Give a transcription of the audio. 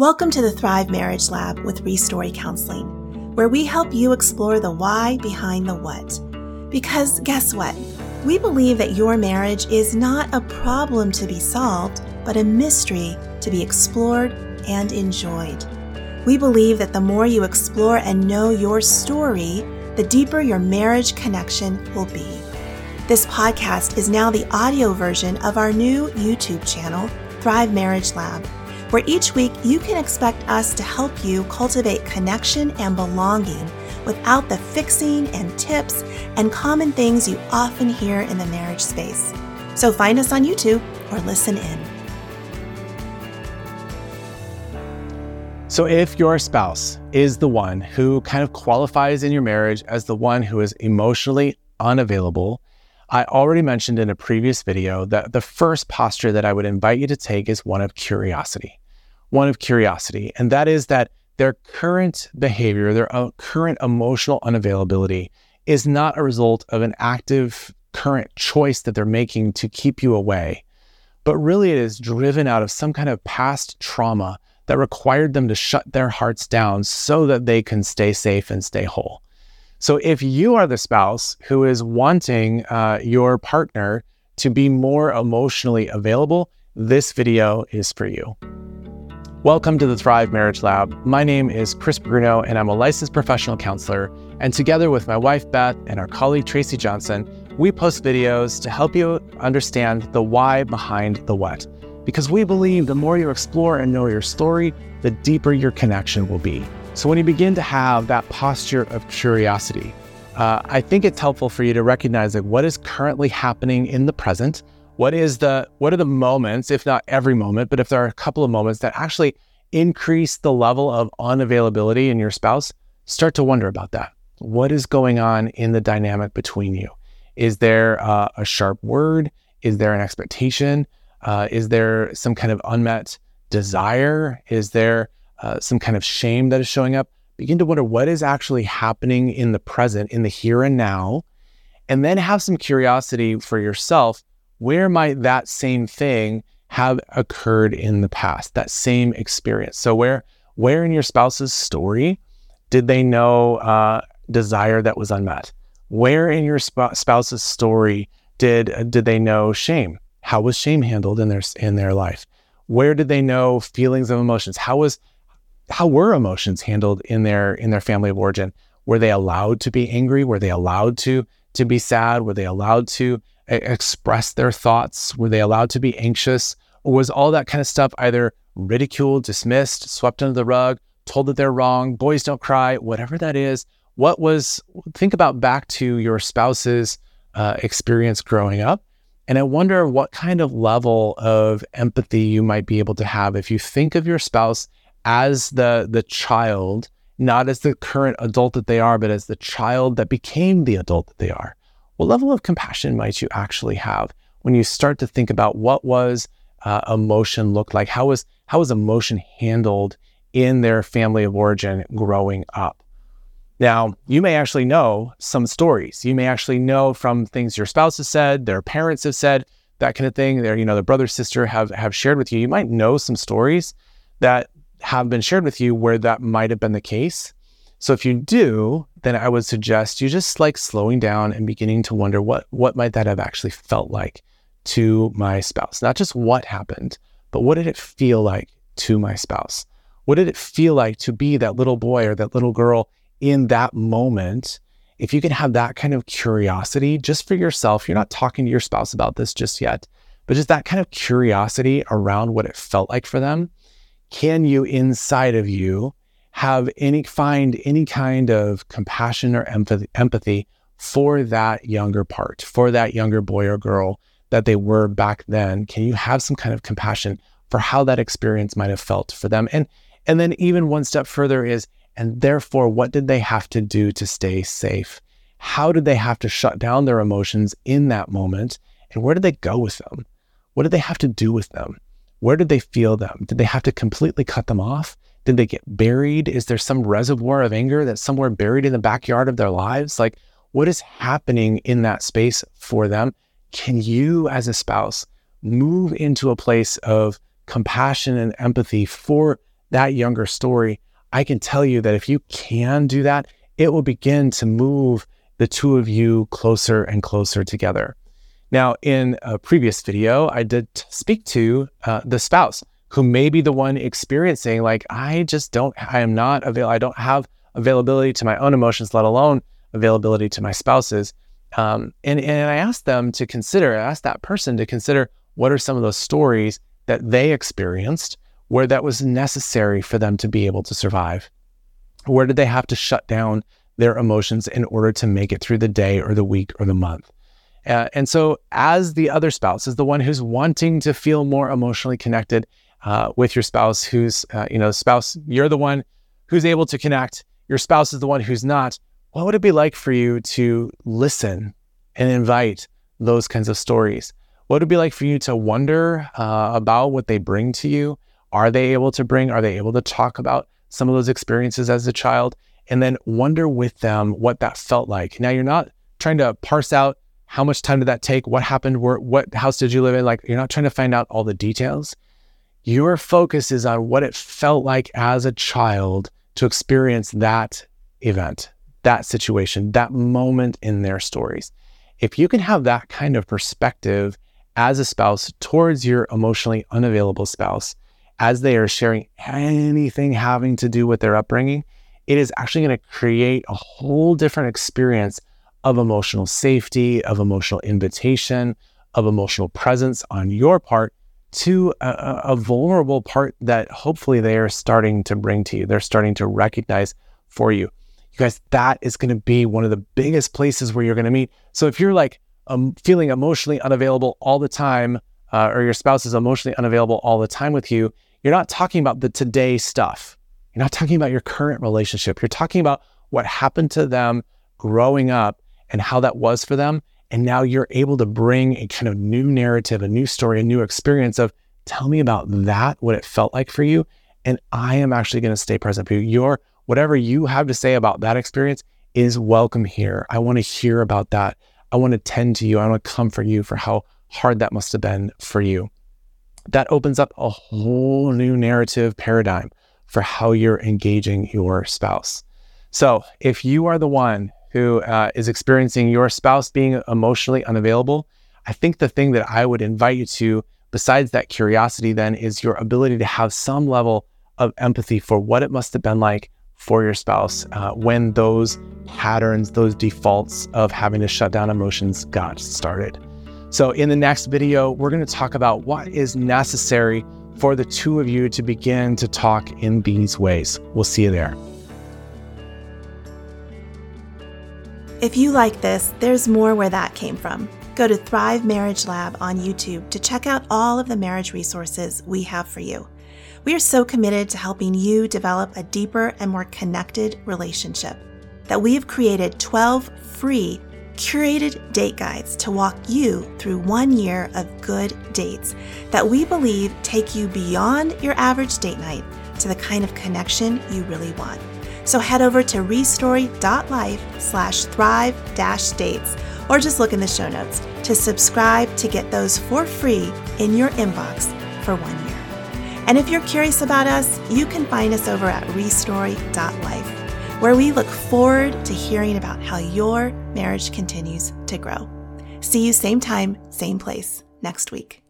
Welcome to the Thrive Marriage Lab with Restory Counseling, where we help you explore the why behind the what. Because guess what? We believe that your marriage is not a problem to be solved, but a mystery to be explored and enjoyed. We believe that the more you explore and know your story, the deeper your marriage connection will be. This podcast is now the audio version of our new YouTube channel, Thrive Marriage Lab where each week you can expect us to help you cultivate connection and belonging without the fixing and tips and common things you often hear in the marriage space. So find us on YouTube or listen in. So, if your spouse is the one who kind of qualifies in your marriage as the one who is emotionally unavailable, I already mentioned in a previous video that the first posture that I would invite you to take is one of curiosity one of curiosity, and that is that their current behavior, their uh, current emotional unavailability is not a result of an active current choice that they're making to keep you away, but really it is driven out of some kind of past trauma that required them to shut their hearts down so that they can stay safe and stay whole. So if you are the spouse who is wanting uh, your partner to be more emotionally available, this video is for you. Welcome to the Thrive Marriage Lab. My name is Chris Bruno, and I'm a licensed professional counselor. And together with my wife, Beth, and our colleague, Tracy Johnson, we post videos to help you understand the why behind the what. Because we believe the more you explore and know your story, the deeper your connection will be. So when you begin to have that posture of curiosity, uh, I think it's helpful for you to recognize that what is currently happening in the present what is the what are the moments, if not every moment, but if there are a couple of moments that actually increase the level of unavailability in your spouse, start to wonder about that. What is going on in the dynamic between you? Is there uh, a sharp word? Is there an expectation? Uh, is there some kind of unmet desire? Is there uh, some kind of shame that is showing up? Begin to wonder what is actually happening in the present, in the here and now, and then have some curiosity for yourself where might that same thing have occurred in the past, that same experience? So where where in your spouse's story did they know uh, desire that was unmet? Where in your sp- spouse's story did uh, did they know shame? How was shame handled in their in their life? Where did they know feelings of emotions? How was how were emotions handled in their in their family of origin? Were they allowed to be angry? Were they allowed to to be sad? Were they allowed to express their thoughts? Were they allowed to be anxious? Or was all that kind of stuff either ridiculed, dismissed, swept under the rug, told that they're wrong, boys don't cry, whatever that is? What was, think about back to your spouse's uh, experience growing up. And I wonder what kind of level of empathy you might be able to have if you think of your spouse as the, the child, not as the current adult that they are, but as the child that became the adult that they are what level of compassion might you actually have when you start to think about what was uh, emotion looked like? How was how was emotion handled in their family of origin growing up? Now, you may actually know some stories. You may actually know from things your spouse has said, their parents have said, that kind of thing. Their, you know, the brother, sister have have shared with you. You might know some stories that have been shared with you where that might have been the case. So if you do, then I would suggest you just like slowing down and beginning to wonder what what might that have actually felt like to my spouse. Not just what happened, but what did it feel like to my spouse? What did it feel like to be that little boy or that little girl in that moment? If you can have that kind of curiosity just for yourself, you're not talking to your spouse about this just yet, but just that kind of curiosity around what it felt like for them, can you inside of you have any find any kind of compassion or empathy, empathy for that younger part, for that younger boy or girl that they were back then? Can you have some kind of compassion for how that experience might have felt for them? And and then even one step further is, and therefore, what did they have to do to stay safe? How did they have to shut down their emotions in that moment? And where did they go with them? What did they have to do with them? Where did they feel them? Did they have to completely cut them off? Did they get buried? Is there some reservoir of anger that's somewhere buried in the backyard of their lives? Like, what is happening in that space for them? Can you, as a spouse, move into a place of compassion and empathy for that younger story, I can tell you that if you can do that, it will begin to move the two of you closer and closer together. Now, in a previous video, I did speak to uh, the spouse who may be the one experiencing, like, I just don't, I am not available, I don't have availability to my own emotions, let alone availability to my spouse's. Um, and, and I asked them to consider, I asked that person to consider what are some of those stories that they experienced where that was necessary for them to be able to survive. Where did they have to shut down their emotions in order to make it through the day or the week or the month? Uh, and so, as the other spouse, is the one who's wanting to feel more emotionally connected uh, with your spouse, who's, uh, you know, spouse, you're the one who's able to connect, your spouse is the one who's not. What would it be like for you to listen and invite those kinds of stories? What would it be like for you to wonder uh, about what they bring to you? Are they able to bring, are they able to talk about some of those experiences as a child? And then wonder with them what that felt like. Now, you're not trying to parse out how much time did that take? What happened? Where, what house did you live in? Like, you're not trying to find out all the details. Your focus is on what it felt like as a child to experience that event, that situation, that moment in their stories. If you can have that kind of perspective as a spouse towards your emotionally unavailable spouse, as they are sharing anything having to do with their upbringing, it is actually going to create a whole different experience of emotional safety, of emotional invitation, of emotional presence on your part to a, a, vulnerable part that hopefully they are starting to bring to you. They're starting to recognize for you. You guys, that is going to be one of the biggest places where you're going to meet. So if you're like um, feeling emotionally unavailable all the time, uh, or your spouse is emotionally unavailable all the time with you, you're not talking about the today stuff. You're not talking about your current relationship. You're talking about what happened to them growing up and how that was for them. And now you're able to bring a kind of new narrative, a new story, a new experience of tell me about that, what it felt like for you. And I am actually going to stay present for you. Your whatever you have to say about that experience is welcome here. I want to hear about that. I want to tend to you. I want to comfort you for how hard that must have been for you. That opens up a whole new narrative paradigm for how you're engaging your spouse. So if you are the one who uh, is experiencing your spouse being emotionally unavailable, I think the thing that I would invite you to, besides that curiosity, then is your ability to have some level of empathy for what it must have been like for your spouse uh, when those patterns, those defaults of having to shut down emotions got started. So, in the next video, we're going to talk about what is necessary for the two of you to begin to talk in these ways. We'll see you there. If you like this, there's more where that came from. Go to Thrive Marriage Lab on YouTube to check out all of the marriage resources we have for you. We are so committed to helping you develop a deeper and more connected relationship that we have created 12 free curated date guides to walk you through one year of good dates that we believe take you beyond your average date night to the kind of connection you really want. So head over to restory.life slash thrive dash dates or just look in the show notes to subscribe to get those for free in your inbox for one year. And if you're curious about us, you can find us over at restory.life, where we look forward to hearing about how your marriage continues to grow. See you same time, same place next week.